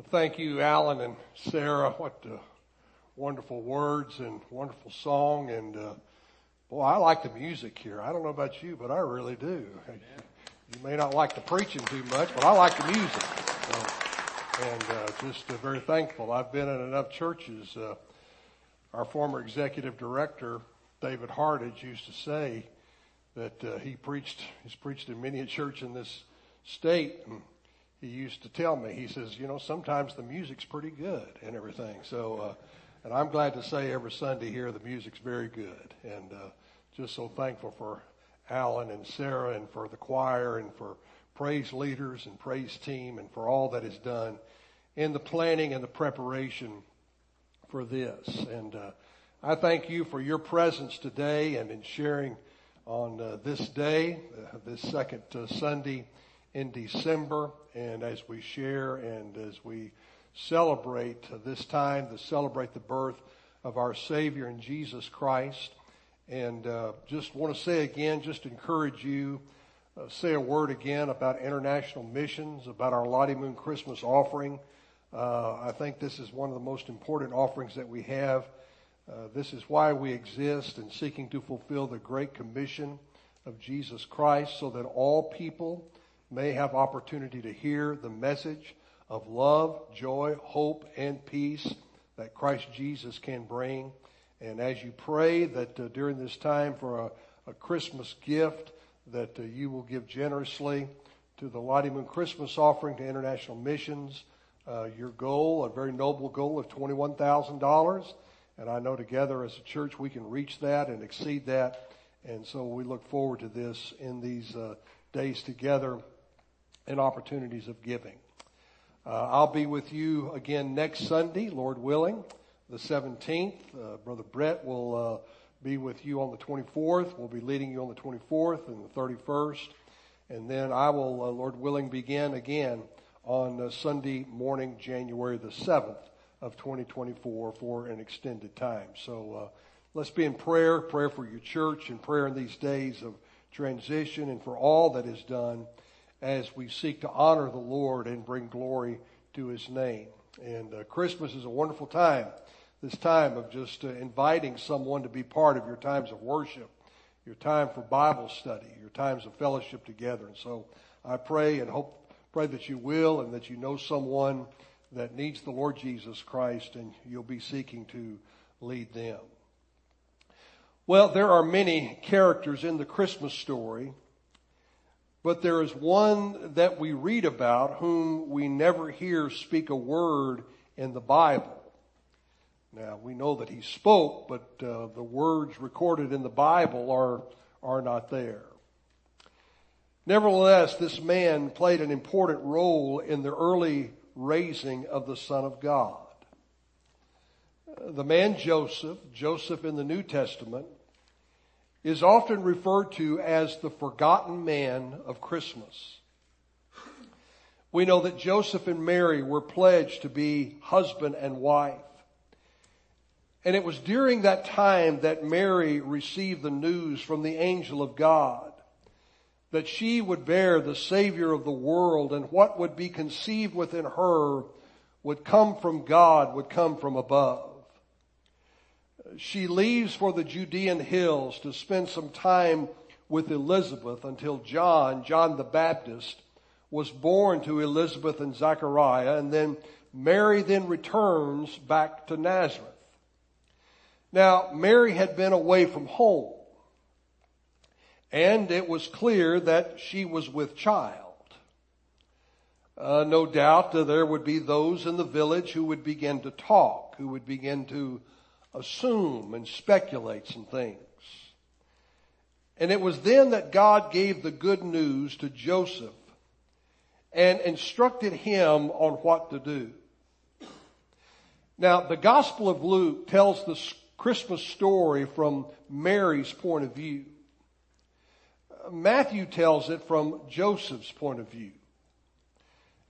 Well, thank you, Alan and Sarah. What uh, wonderful words and wonderful song. And uh, boy, I like the music here. I don't know about you, but I really do. You may not like the preaching too much, but I like the music. So, and uh, just uh, very thankful. I've been in enough churches. Uh, our former executive director, David Hardage, used to say that uh, he preached. He's preached in many a church in this state. And, he used to tell me, he says, you know, sometimes the music's pretty good and everything. So, uh, and I'm glad to say every Sunday here the music's very good. And uh, just so thankful for Alan and Sarah and for the choir and for praise leaders and praise team and for all that is done in the planning and the preparation for this. And uh, I thank you for your presence today and in sharing on uh, this day, uh, this second uh, Sunday in December and as we share and as we celebrate this time to celebrate the birth of our Savior in Jesus Christ. And uh, just want to say again, just encourage you, uh, say a word again about international missions, about our Lottie Moon Christmas offering. Uh, I think this is one of the most important offerings that we have. Uh, this is why we exist in seeking to fulfill the great commission of Jesus Christ so that all people may have opportunity to hear the message of love, joy, hope, and peace that Christ Jesus can bring. And as you pray that uh, during this time for a, a Christmas gift, that uh, you will give generously to the Lottie Moon Christmas offering to international missions. Uh, your goal, a very noble goal of $21,000. And I know together as a church we can reach that and exceed that. And so we look forward to this in these uh, days together and opportunities of giving. Uh, I'll be with you again next Sunday, Lord willing, the 17th. Uh, Brother Brett will uh, be with you on the 24th. We'll be leading you on the 24th and the 31st. And then I will, uh, Lord willing, begin again on uh, Sunday morning, January the 7th of 2024 for an extended time. So uh, let's be in prayer, prayer for your church and prayer in these days of transition and for all that is done as we seek to honor the Lord and bring glory to His name. And uh, Christmas is a wonderful time. This time of just uh, inviting someone to be part of your times of worship, your time for Bible study, your times of fellowship together. And so I pray and hope, pray that you will and that you know someone that needs the Lord Jesus Christ and you'll be seeking to lead them. Well, there are many characters in the Christmas story but there is one that we read about whom we never hear speak a word in the Bible. Now we know that he spoke, but uh, the words recorded in the Bible are are not there. Nevertheless, this man played an important role in the early raising of the Son of God. The man Joseph, Joseph in the New Testament, is often referred to as the forgotten man of Christmas. We know that Joseph and Mary were pledged to be husband and wife. And it was during that time that Mary received the news from the angel of God that she would bear the Savior of the world and what would be conceived within her would come from God, would come from above she leaves for the Judean hills to spend some time with Elizabeth until John, John the Baptist, was born to Elizabeth and Zachariah, and then Mary then returns back to Nazareth. Now, Mary had been away from home, and it was clear that she was with child. Uh, no doubt uh, there would be those in the village who would begin to talk, who would begin to assume and speculate some things. And it was then that God gave the good news to Joseph and instructed him on what to do. Now, the Gospel of Luke tells the Christmas story from Mary's point of view. Matthew tells it from Joseph's point of view.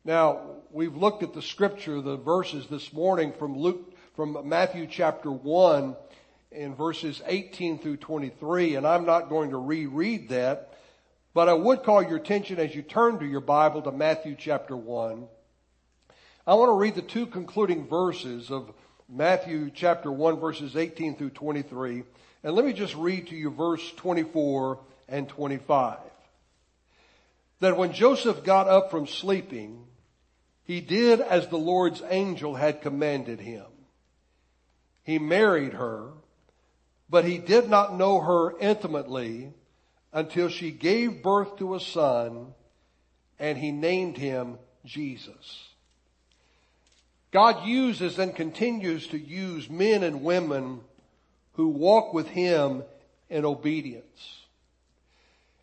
Now, we've looked at the scripture, the verses this morning from Luke from Matthew chapter 1 in verses 18 through 23, and I'm not going to reread that, but I would call your attention as you turn to your Bible to Matthew chapter 1, I want to read the two concluding verses of Matthew chapter 1 verses 18 through 23. And let me just read to you verse 24 and 25. That when Joseph got up from sleeping, he did as the Lord's angel had commanded him. He married her, but he did not know her intimately until she gave birth to a son and he named him Jesus. God uses and continues to use men and women who walk with Him in obedience.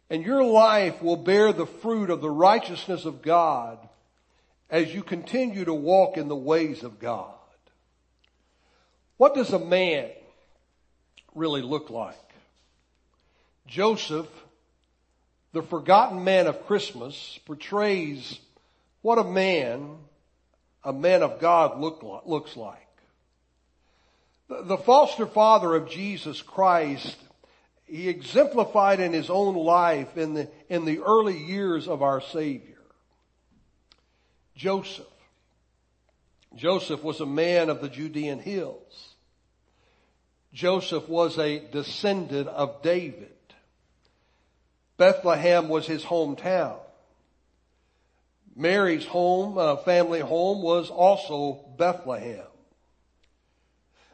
And your life will bear the fruit of the righteousness of God as you continue to walk in the ways of God. What does a man really look like? Joseph, the forgotten man of Christmas, portrays what a man a man of God look looks like. The foster father of Jesus Christ, he exemplified in his own life in the, in the early years of our Savior. Joseph. Joseph was a man of the Judean hills. Joseph was a descendant of David. Bethlehem was his hometown. Mary's home, uh, family home was also Bethlehem.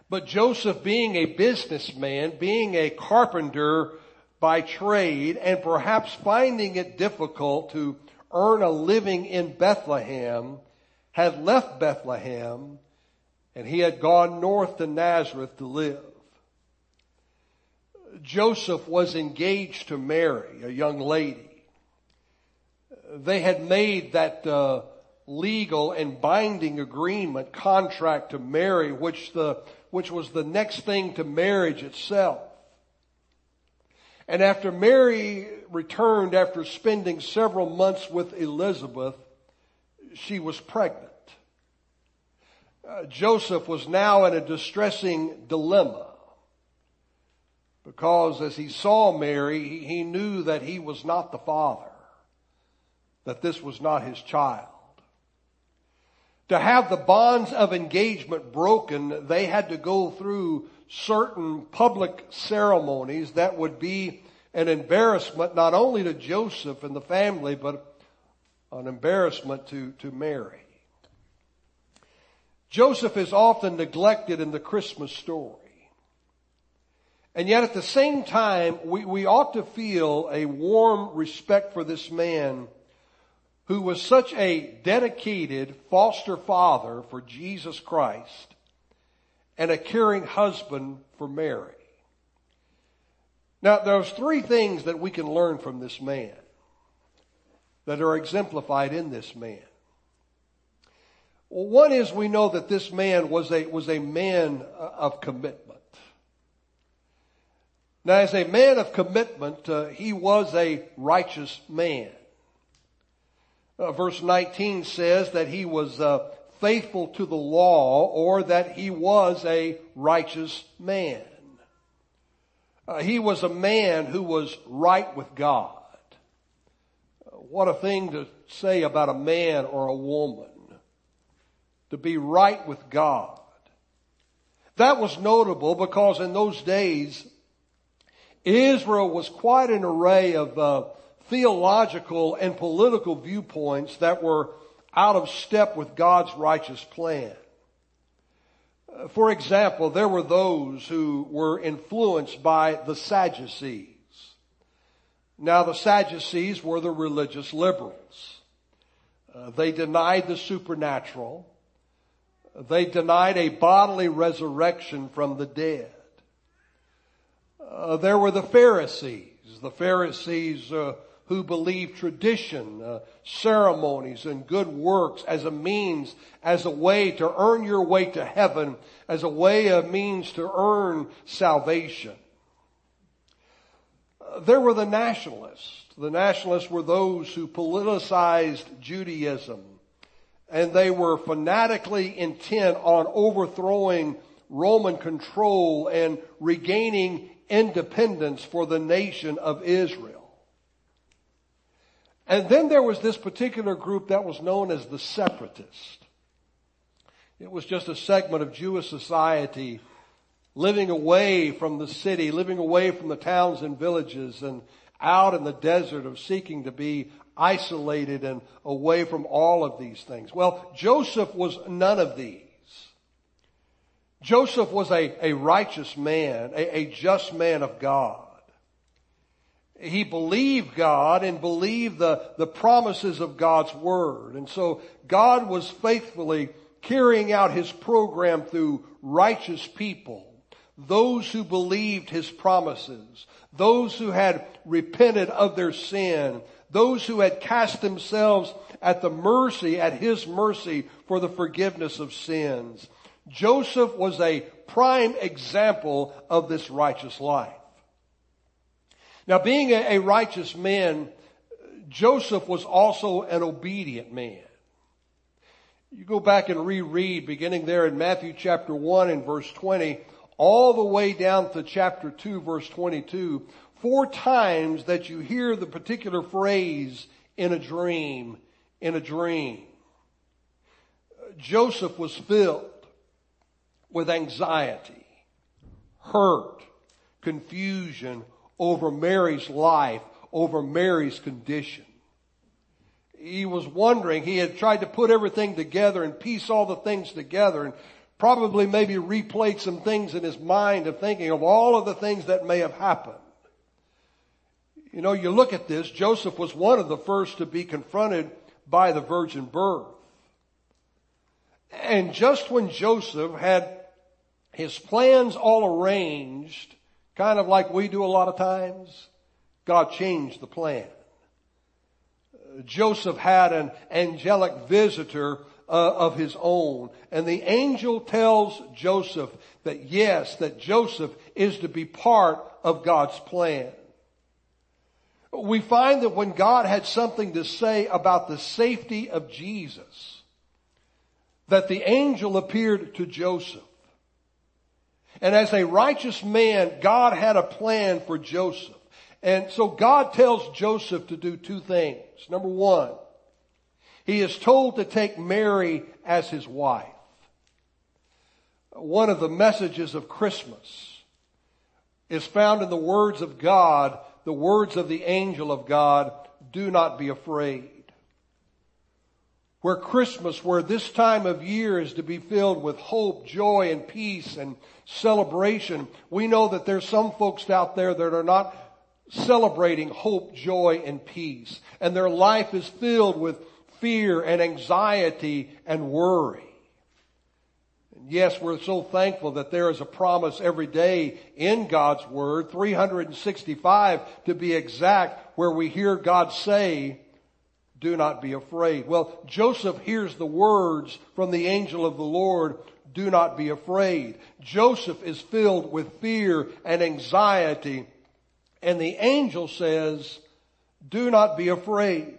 But Joseph being a businessman, being a carpenter by trade, and perhaps finding it difficult to earn a living in Bethlehem, had left Bethlehem and he had gone north to Nazareth to live. Joseph was engaged to Mary, a young lady they had made that uh, legal and binding agreement contract to marry, which the which was the next thing to marriage itself. And after Mary returned after spending several months with Elizabeth, she was pregnant. Uh, Joseph was now in a distressing dilemma because as he saw Mary, he, knew that he was not the father that this was not his child. To have the bonds of engagement broken, they had to go through certain public ceremonies that would be an embarrassment not only to Joseph and the family, but an embarrassment to, to Mary. Joseph is often neglected in the Christmas story. And yet at the same time, we, we ought to feel a warm respect for this man who was such a dedicated foster father for Jesus Christ and a caring husband for Mary. Now, there's three things that we can learn from this man that are exemplified in this man. One is we know that this man was a, was a man of commitment. Now, as a man of commitment, uh, he was a righteous man. Uh, verse 19 says that he was uh, faithful to the law or that he was a righteous man. Uh, he was a man who was right with God. What a thing to say about a man or a woman. To be right with God. That was notable because in those days, Israel was quite an array of uh, theological and political viewpoints that were out of step with God's righteous plan. Uh, for example, there were those who were influenced by the Sadducees. Now the Sadducees were the religious liberals. Uh, they denied the supernatural. They denied a bodily resurrection from the dead. Uh, there were the Pharisees. The Pharisees uh, who believed tradition, uh, ceremonies, and good works as a means, as a way to earn your way to heaven, as a way, a means to earn salvation. Uh, there were the nationalists. The nationalists were those who politicized Judaism, and they were fanatically intent on overthrowing Roman control and regaining independence for the nation of Israel. And then there was this particular group that was known as the separatists. It was just a segment of Jewish society living away from the city, living away from the towns and villages and out in the desert of seeking to be isolated and away from all of these things. Well, Joseph was none of these. Joseph was a, a righteous man, a, a just man of God. He believed God and believed the, the promises of God's word. And so God was faithfully carrying out his program through righteous people those who believed his promises, those who had repented of their sin, those who had cast themselves at the mercy, at his mercy for the forgiveness of sins. Joseph was a prime example of this righteous life. Now being a, righteous man, Joseph was also an obedient man. You go back and reread beginning there in Matthew chapter 1 and verse 20, all the way down to chapter 2 verse 22, four times that you hear the particular phrase in a dream, in a dream. Joseph was filled with anxiety, hurt, confusion over Mary's life, over Mary's condition. He was wondering, he had tried to put everything together and piece all the things together and probably maybe replayed some things in his mind of thinking of all of the things that may have happened. You know, you look at this, Joseph was one of the first to be confronted by the virgin birth. And just when Joseph had his plans all arranged, kind of like we do a lot of times, God changed the plan. Joseph had an angelic visitor uh, of his own. And the angel tells Joseph that yes, that Joseph is to be part of God's plan. We find that when God had something to say about the safety of Jesus, that the angel appeared to Joseph. And as a righteous man, God had a plan for Joseph. And so God tells Joseph to do two things. Number one, he is told to take Mary as his wife. One of the messages of Christmas is found in the words of God, the words of the angel of God, do not be afraid. Where Christmas, where this time of year is to be filled with hope, joy, and peace and celebration, we know that there's some folks out there that are not celebrating hope, joy, and peace. And their life is filled with fear and anxiety and worry. And yes, we're so thankful that there is a promise every day in God's Word, 365 to be exact, where we hear God say, do not be afraid. Well, Joseph hears the words from the angel of the Lord, do not be afraid. Joseph is filled with fear and anxiety, and the angel says, do not be afraid.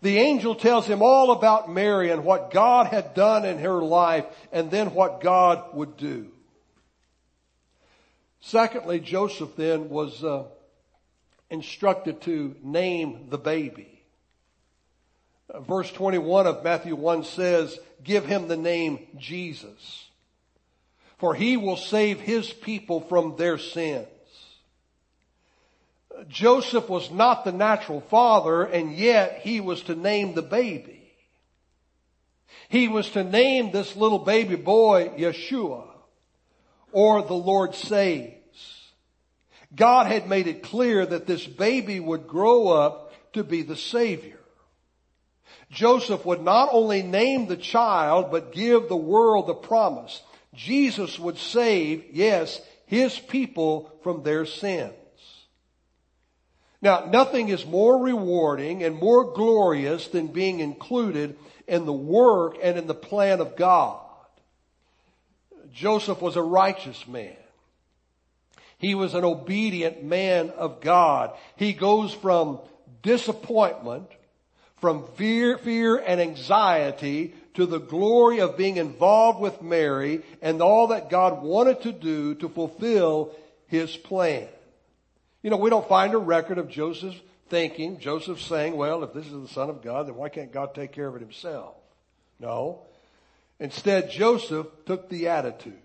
The angel tells him all about Mary and what God had done in her life and then what God would do. Secondly, Joseph then was uh, instructed to name the baby. Verse 21 of Matthew 1 says, give him the name Jesus, for he will save his people from their sins. Joseph was not the natural father and yet he was to name the baby. He was to name this little baby boy Yeshua or the Lord saves. God had made it clear that this baby would grow up to be the Savior. Joseph would not only name the child, but give the world the promise. Jesus would save, yes, his people from their sins. Now, nothing is more rewarding and more glorious than being included in the work and in the plan of God. Joseph was a righteous man. He was an obedient man of God. He goes from disappointment, from fear, fear and anxiety to the glory of being involved with Mary and all that God wanted to do to fulfill his plan. You know, we don't find a record of Joseph thinking, Joseph saying, well, if this is the son of God, then why can't God take care of it himself? No. Instead, Joseph took the attitude.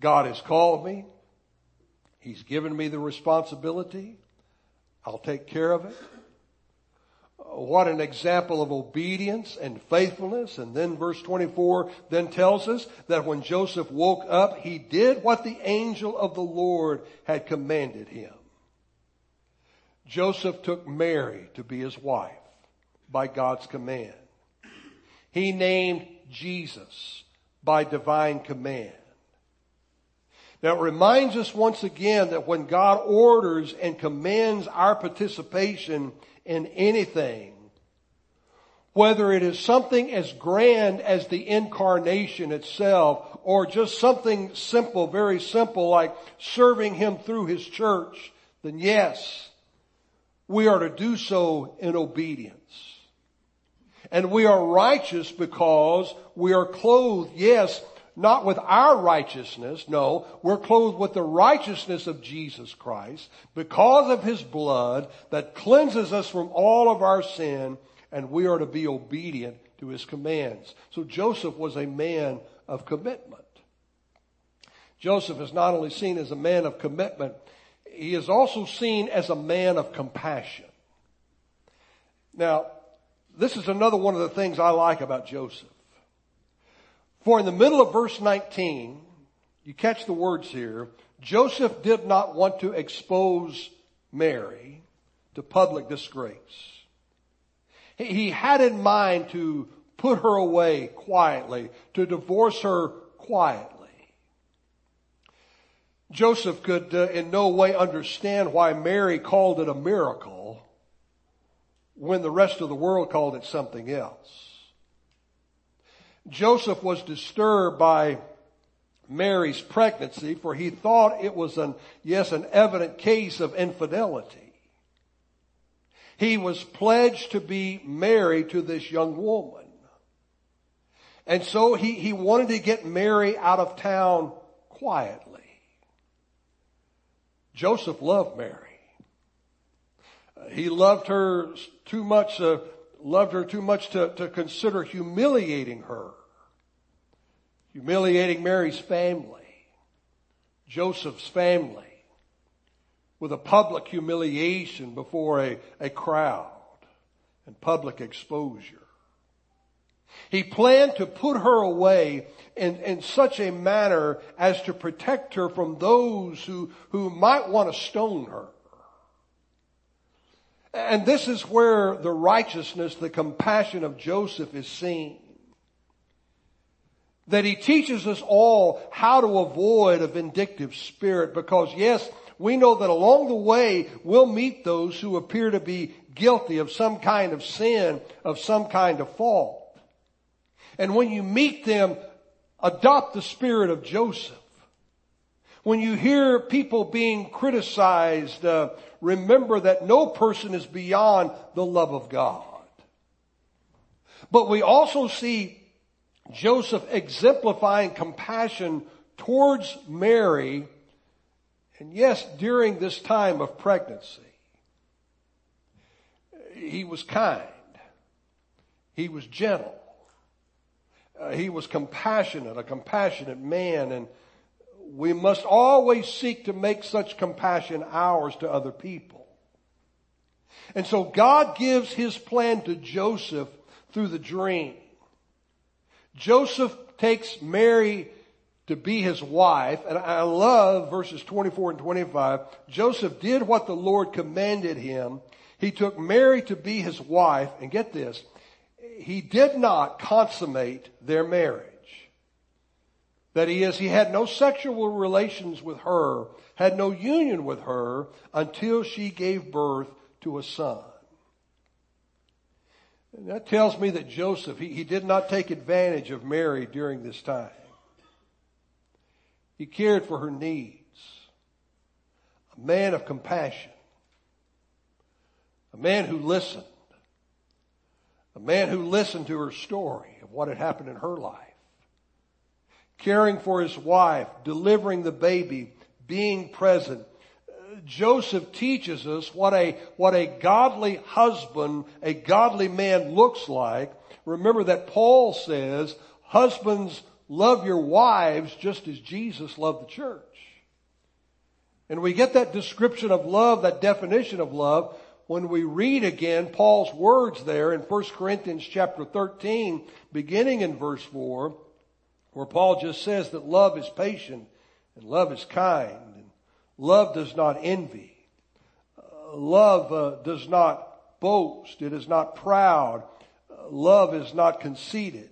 God has called me. He's given me the responsibility. I'll take care of it. What an example of obedience and faithfulness. And then verse 24 then tells us that when Joseph woke up, he did what the angel of the Lord had commanded him. Joseph took Mary to be his wife by God's command. He named Jesus by divine command. Now it reminds us once again that when God orders and commands our participation in anything, whether it is something as grand as the incarnation itself or just something simple, very simple like serving Him through His church, then yes, we are to do so in obedience. And we are righteous because we are clothed, yes, not with our righteousness, no, we're clothed with the righteousness of Jesus Christ because of His blood that cleanses us from all of our sin and we are to be obedient to His commands. So Joseph was a man of commitment. Joseph is not only seen as a man of commitment, he is also seen as a man of compassion. Now, this is another one of the things I like about Joseph. For in the middle of verse 19, you catch the words here, Joseph did not want to expose Mary to public disgrace. He had in mind to put her away quietly, to divorce her quietly. Joseph could uh, in no way understand why Mary called it a miracle when the rest of the world called it something else. Joseph was disturbed by Mary's pregnancy for he thought it was an, yes, an evident case of infidelity. He was pledged to be married to this young woman. And so he, he wanted to get Mary out of town quietly. Joseph loved Mary. He loved her too much, uh, loved her too much to, to consider humiliating her. Humiliating Mary's family, Joseph's family, with a public humiliation before a, a crowd and public exposure. He planned to put her away in, in such a manner as to protect her from those who, who might want to stone her. And this is where the righteousness, the compassion of Joseph is seen. That he teaches us all how to avoid a vindictive spirit because yes, we know that along the way we'll meet those who appear to be guilty of some kind of sin, of some kind of fault. And when you meet them, adopt the spirit of Joseph. When you hear people being criticized, uh, remember that no person is beyond the love of God. But we also see Joseph exemplifying compassion towards Mary, and yes, during this time of pregnancy. He was kind. He was gentle. Uh, he was compassionate, a compassionate man, and we must always seek to make such compassion ours to other people. And so God gives his plan to Joseph through the dream. Joseph takes Mary to be his wife, and I love verses 24 and 25. Joseph did what the Lord commanded him. He took Mary to be his wife, and get this, he did not consummate their marriage. That he is, he had no sexual relations with her, had no union with her until she gave birth to a son. That tells me that Joseph, he, he did not take advantage of Mary during this time. He cared for her needs. A man of compassion. A man who listened. A man who listened to her story of what had happened in her life. Caring for his wife, delivering the baby, being present. Joseph teaches us what a, what a godly husband, a godly man looks like. Remember that Paul says, husbands, love your wives just as Jesus loved the church. And we get that description of love, that definition of love, when we read again Paul's words there in 1 Corinthians chapter 13, beginning in verse 4, where Paul just says that love is patient and love is kind love does not envy. Love uh, does not boast. It is not proud. Love is not conceited.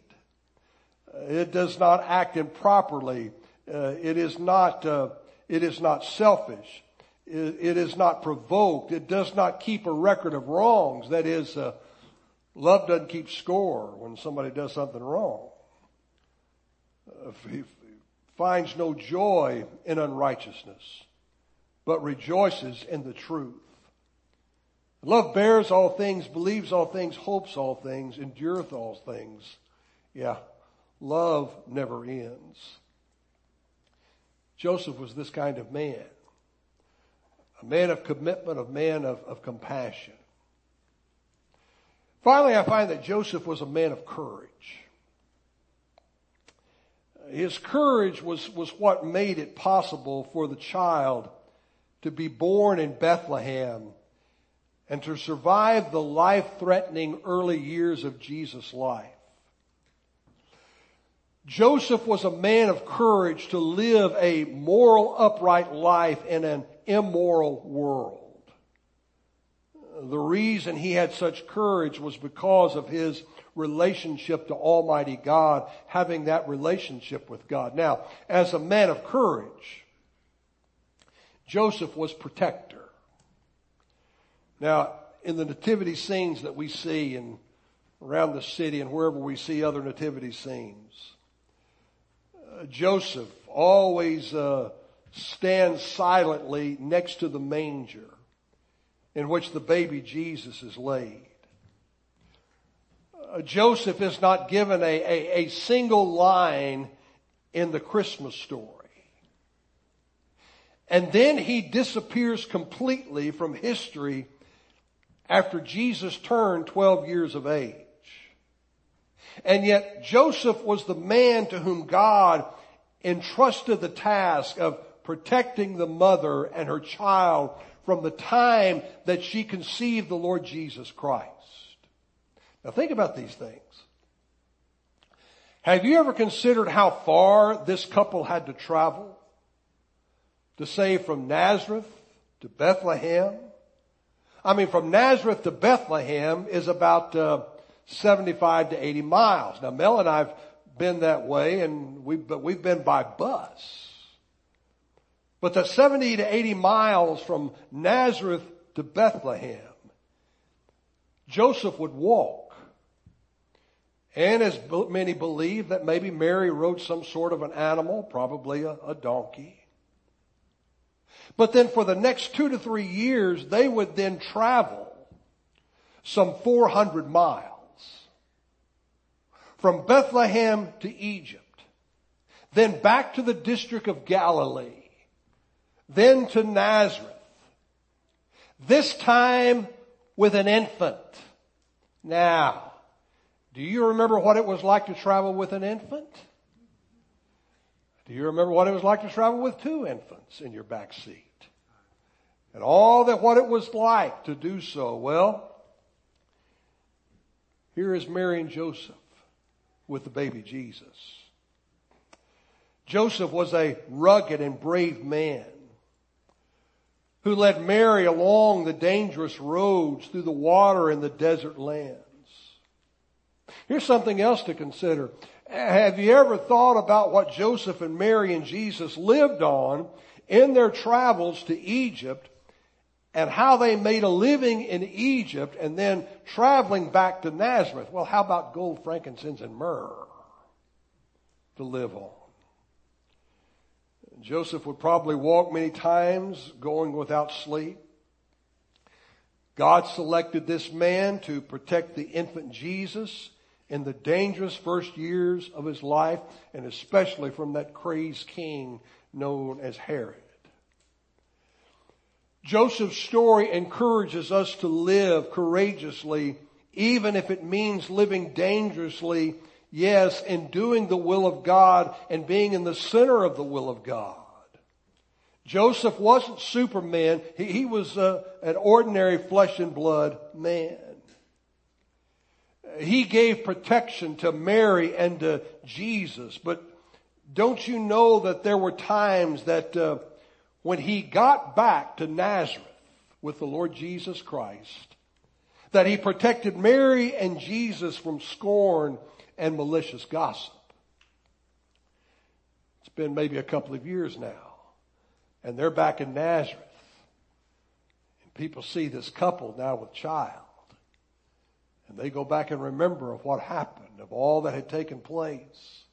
It does not act improperly. Uh, it is not, uh, it is not selfish it is not provoked. It does not keep a record of wrongs. That is, uh, love doesn't keep score when somebody does something wrong. Finds no joy in unrighteousness, but rejoices in the truth. Love bears all things, believes all things, hopes all things, endureth all things. Yeah, love never ends. Joseph was this kind of man a man of commitment, a man of, of compassion. Finally, I find that Joseph was a man of courage. His courage was, was what made it possible for the child to be born in Bethlehem and to survive the life-threatening early years of Jesus' life. Joseph was a man of courage to live a moral upright life in an immoral world. The reason he had such courage was because of his relationship to Almighty God, having that relationship with God. Now, as a man of courage, Joseph was protector. Now, in the nativity scenes that we see and around the city and wherever we see other nativity scenes, uh, Joseph always uh, stands silently next to the manger in which the baby Jesus is laid. Uh, Joseph is not given a, a, a single line in the Christmas story. And then he disappears completely from history after Jesus turned 12 years of age. And yet Joseph was the man to whom God entrusted the task of protecting the mother and her child from the time that she conceived the Lord Jesus Christ. Now think about these things. Have you ever considered how far this couple had to travel to say from Nazareth to Bethlehem? I mean, from Nazareth to Bethlehem is about uh, 75 to 80 miles. Now, Mel and I've been that way, and we but we've been by bus. But the 70 to 80 miles from Nazareth to Bethlehem, Joseph would walk. And as many believe that maybe Mary rode some sort of an animal, probably a, a donkey. But then for the next two to three years, they would then travel some 400 miles from Bethlehem to Egypt, then back to the district of Galilee, then to Nazareth. This time with an infant. Now, do you remember what it was like to travel with an infant? Do you remember what it was like to travel with two infants in your back seat? And all that what it was like to do so. Well, here is Mary and Joseph with the baby Jesus. Joseph was a rugged and brave man who led Mary along the dangerous roads through the water in the desert lands. Here's something else to consider. Have you ever thought about what Joseph and Mary and Jesus lived on in their travels to Egypt and how they made a living in Egypt and then traveling back to Nazareth? Well, how about gold, frankincense, and myrrh to live on? Joseph would probably walk many times going without sleep. God selected this man to protect the infant Jesus in the dangerous first years of his life and especially from that crazed king known as Herod. Joseph's story encourages us to live courageously even if it means living dangerously Yes, in doing the will of God and being in the center of the will of God. Joseph wasn't Superman. He, he was uh, an ordinary flesh and blood man. He gave protection to Mary and to Jesus, but don't you know that there were times that uh, when he got back to Nazareth with the Lord Jesus Christ, that he protected Mary and Jesus from scorn and malicious gossip. It's been maybe a couple of years now, and they're back in Nazareth. And people see this couple now with child. And they go back and remember of what happened, of all that had taken place.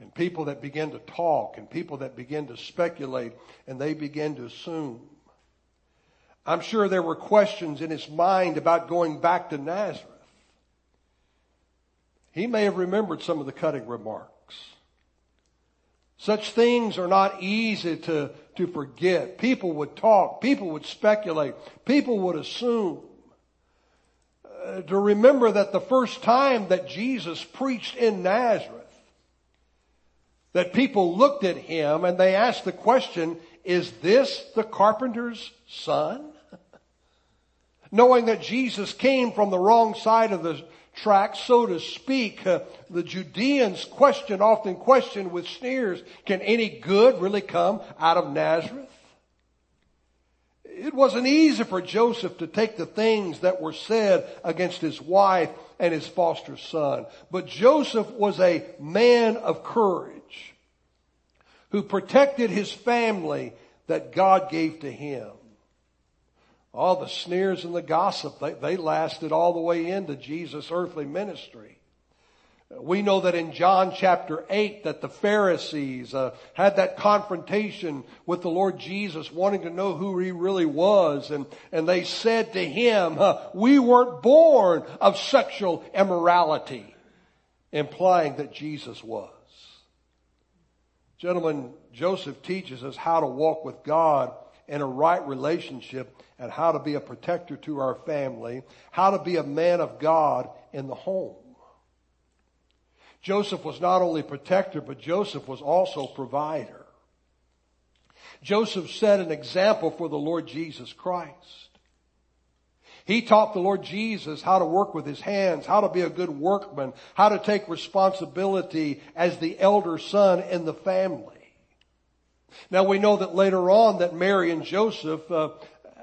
And people that begin to talk and people that begin to speculate and they begin to assume. I'm sure there were questions in his mind about going back to Nazareth. He may have remembered some of the cutting remarks. Such things are not easy to, to forget. People would talk. People would speculate. People would assume. To remember that the first time that Jesus preached in Nazareth, that people looked at him and they asked the question, is this the carpenter's son? Knowing that Jesus came from the wrong side of the track, so to speak, uh, the Judeans question, often question with sneers, can any good really come out of Nazareth? It wasn't easy for Joseph to take the things that were said against his wife and his foster son. But Joseph was a man of courage who protected his family that God gave to him. All the sneers and the gossip, they, they lasted all the way into Jesus' earthly ministry. We know that in John chapter 8 that the Pharisees uh, had that confrontation with the Lord Jesus wanting to know who he really was and, and they said to him, uh, we weren't born of sexual immorality, implying that Jesus was. Gentlemen, Joseph teaches us how to walk with God in a right relationship and how to be a protector to our family, how to be a man of God in the home. Joseph was not only protector, but Joseph was also provider. Joseph set an example for the Lord Jesus Christ. He taught the Lord Jesus how to work with his hands, how to be a good workman, how to take responsibility as the elder son in the family. Now we know that later on that Mary and Joseph uh,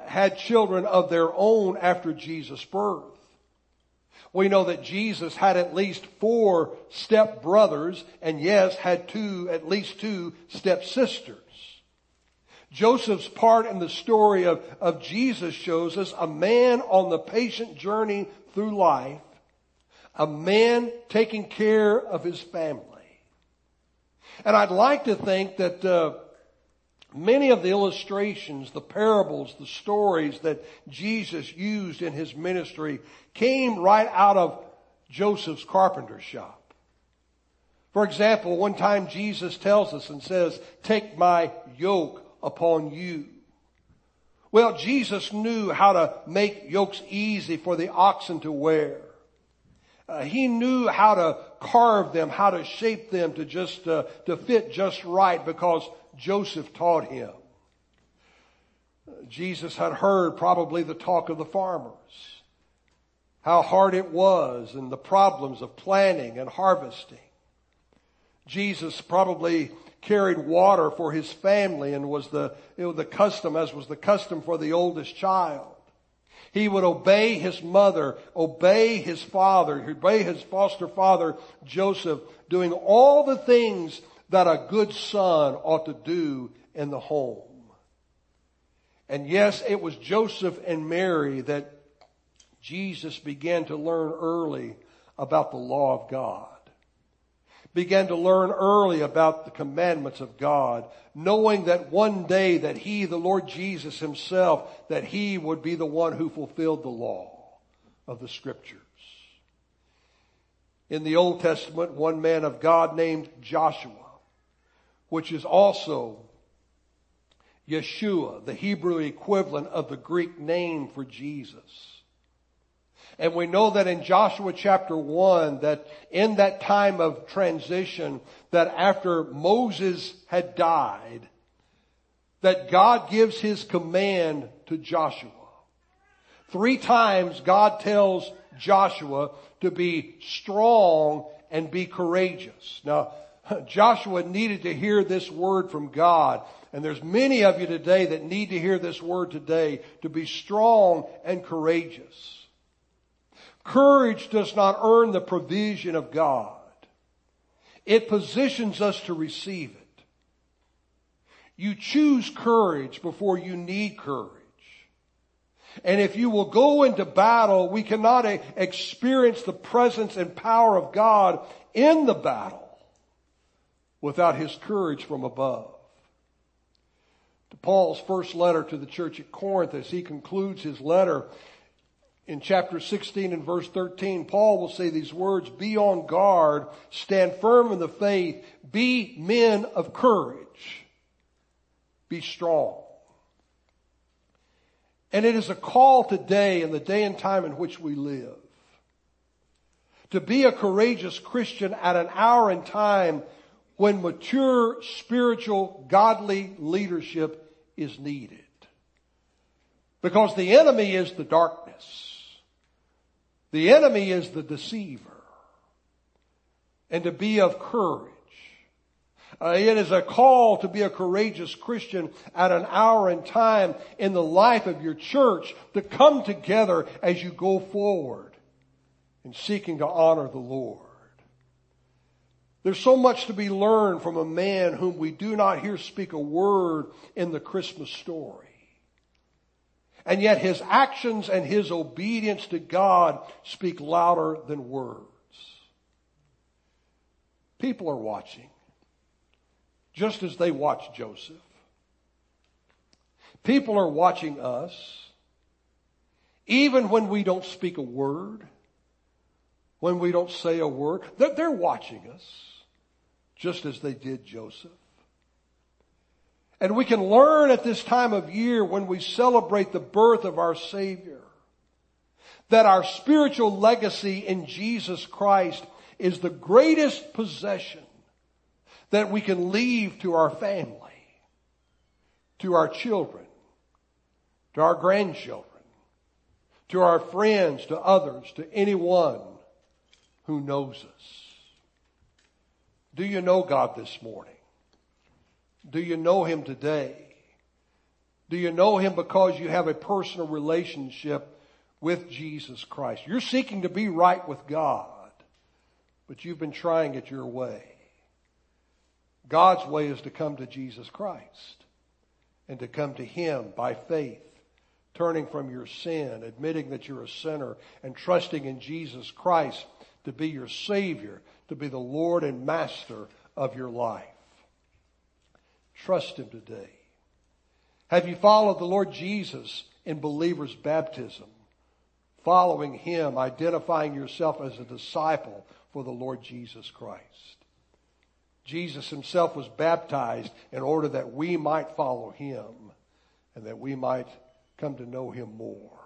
had children of their own after Jesus' birth. We know that Jesus had at least four step brothers and yes, had two, at least two stepsisters. Joseph's part in the story of, of Jesus shows us a man on the patient journey through life, a man taking care of his family. And I'd like to think that uh, Many of the illustrations, the parables, the stories that Jesus used in his ministry came right out of Joseph's carpenter shop. For example, one time Jesus tells us and says, take my yoke upon you. Well, Jesus knew how to make yokes easy for the oxen to wear. Uh, he knew how to carve them, how to shape them to just uh, to fit just right because Joseph taught him. Jesus had heard probably the talk of the farmers, how hard it was and the problems of planting and harvesting. Jesus probably carried water for his family and was the, it was the custom as was the custom for the oldest child. He would obey his mother, obey his father, obey his foster father, Joseph, doing all the things that a good son ought to do in the home. And yes, it was Joseph and Mary that Jesus began to learn early about the law of God. Began to learn early about the commandments of God, knowing that one day that He, the Lord Jesus Himself, that He would be the one who fulfilled the law of the scriptures. In the Old Testament, one man of God named Joshua which is also Yeshua, the Hebrew equivalent of the Greek name for Jesus. And we know that in Joshua chapter 1 that in that time of transition that after Moses had died, that God gives his command to Joshua. Three times God tells Joshua to be strong and be courageous. Now, Joshua needed to hear this word from God. And there's many of you today that need to hear this word today to be strong and courageous. Courage does not earn the provision of God. It positions us to receive it. You choose courage before you need courage. And if you will go into battle, we cannot experience the presence and power of God in the battle without his courage from above. To Paul's first letter to the church at Corinth, as he concludes his letter in chapter 16 and verse 13, Paul will say these words, be on guard, stand firm in the faith, be men of courage, be strong. And it is a call today in the day and time in which we live to be a courageous Christian at an hour and time when mature spiritual godly leadership is needed. Because the enemy is the darkness. The enemy is the deceiver. And to be of courage. Uh, it is a call to be a courageous Christian at an hour and time in the life of your church to come together as you go forward in seeking to honor the Lord. There's so much to be learned from a man whom we do not hear speak a word in the Christmas story. And yet his actions and his obedience to God speak louder than words. People are watching, just as they watched Joseph. People are watching us, even when we don't speak a word, when we don't say a word. They're watching us just as they did Joseph. And we can learn at this time of year when we celebrate the birth of our Savior that our spiritual legacy in Jesus Christ is the greatest possession that we can leave to our family, to our children, to our grandchildren, to our friends, to others, to anyone who knows us. Do you know God this morning? Do you know Him today? Do you know Him because you have a personal relationship with Jesus Christ? You're seeking to be right with God, but you've been trying it your way. God's way is to come to Jesus Christ and to come to Him by faith, turning from your sin, admitting that you're a sinner, and trusting in Jesus Christ to be your Savior, to be the Lord and Master of your life. Trust Him today. Have you followed the Lord Jesus in believer's baptism? Following Him, identifying yourself as a disciple for the Lord Jesus Christ. Jesus Himself was baptized in order that we might follow Him and that we might come to know Him more.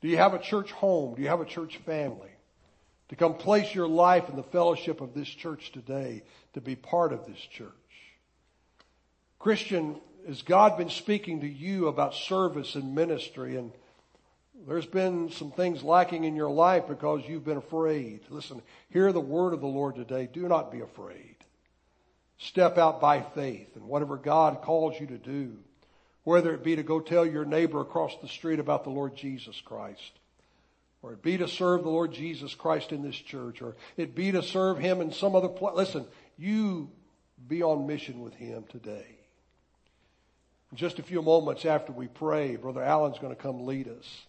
Do you have a church home? Do you have a church family? To come place your life in the fellowship of this church today, to be part of this church. Christian, has God been speaking to you about service and ministry and there's been some things lacking in your life because you've been afraid. Listen, hear the word of the Lord today. Do not be afraid. Step out by faith and whatever God calls you to do, whether it be to go tell your neighbor across the street about the Lord Jesus Christ, or it be to serve the Lord Jesus Christ in this church, or it be to serve Him in some other place. Listen, you be on mission with Him today. In just a few moments after we pray, Brother Allen's going to come lead us.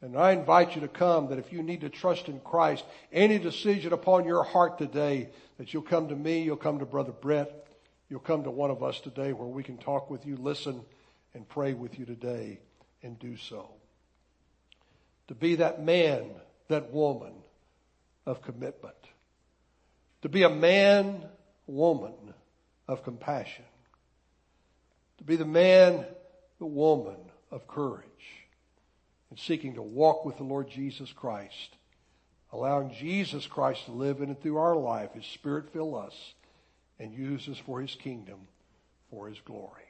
And I invite you to come that if you need to trust in Christ, any decision upon your heart today, that you'll come to me, you'll come to Brother Brett, you'll come to one of us today where we can talk with you, listen, and pray with you today, and do so to be that man, that woman of commitment, to be a man, woman of compassion, to be the man, the woman of courage, and seeking to walk with the Lord Jesus Christ, allowing Jesus Christ to live in and through our life, His Spirit fill us and use us for His kingdom, for His glory.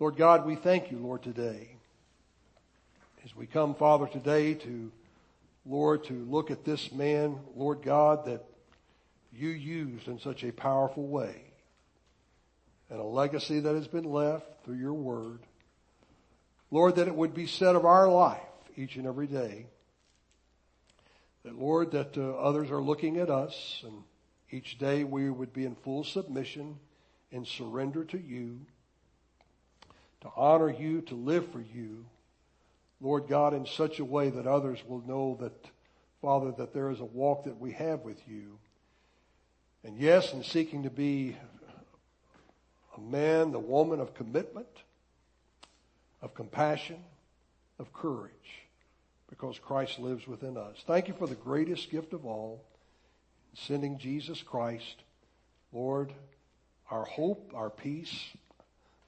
Lord God, we thank you, Lord, today. As we come, Father, today to, Lord, to look at this man, Lord God, that you used in such a powerful way and a legacy that has been left through your word. Lord, that it would be said of our life each and every day that, Lord, that uh, others are looking at us and each day we would be in full submission and surrender to you, to honor you, to live for you, Lord God, in such a way that others will know that, Father, that there is a walk that we have with you. And yes, in seeking to be a man, the woman of commitment, of compassion, of courage, because Christ lives within us. Thank you for the greatest gift of all, sending Jesus Christ, Lord, our hope, our peace,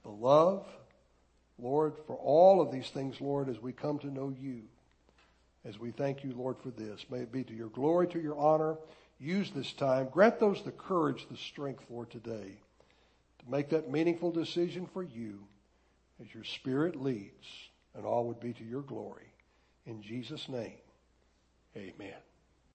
the love, Lord, for all of these things, Lord, as we come to know you, as we thank you, Lord, for this. May it be to your glory, to your honor. Use this time. Grant those the courage, the strength, Lord, today to make that meaningful decision for you as your spirit leads, and all would be to your glory. In Jesus' name, amen.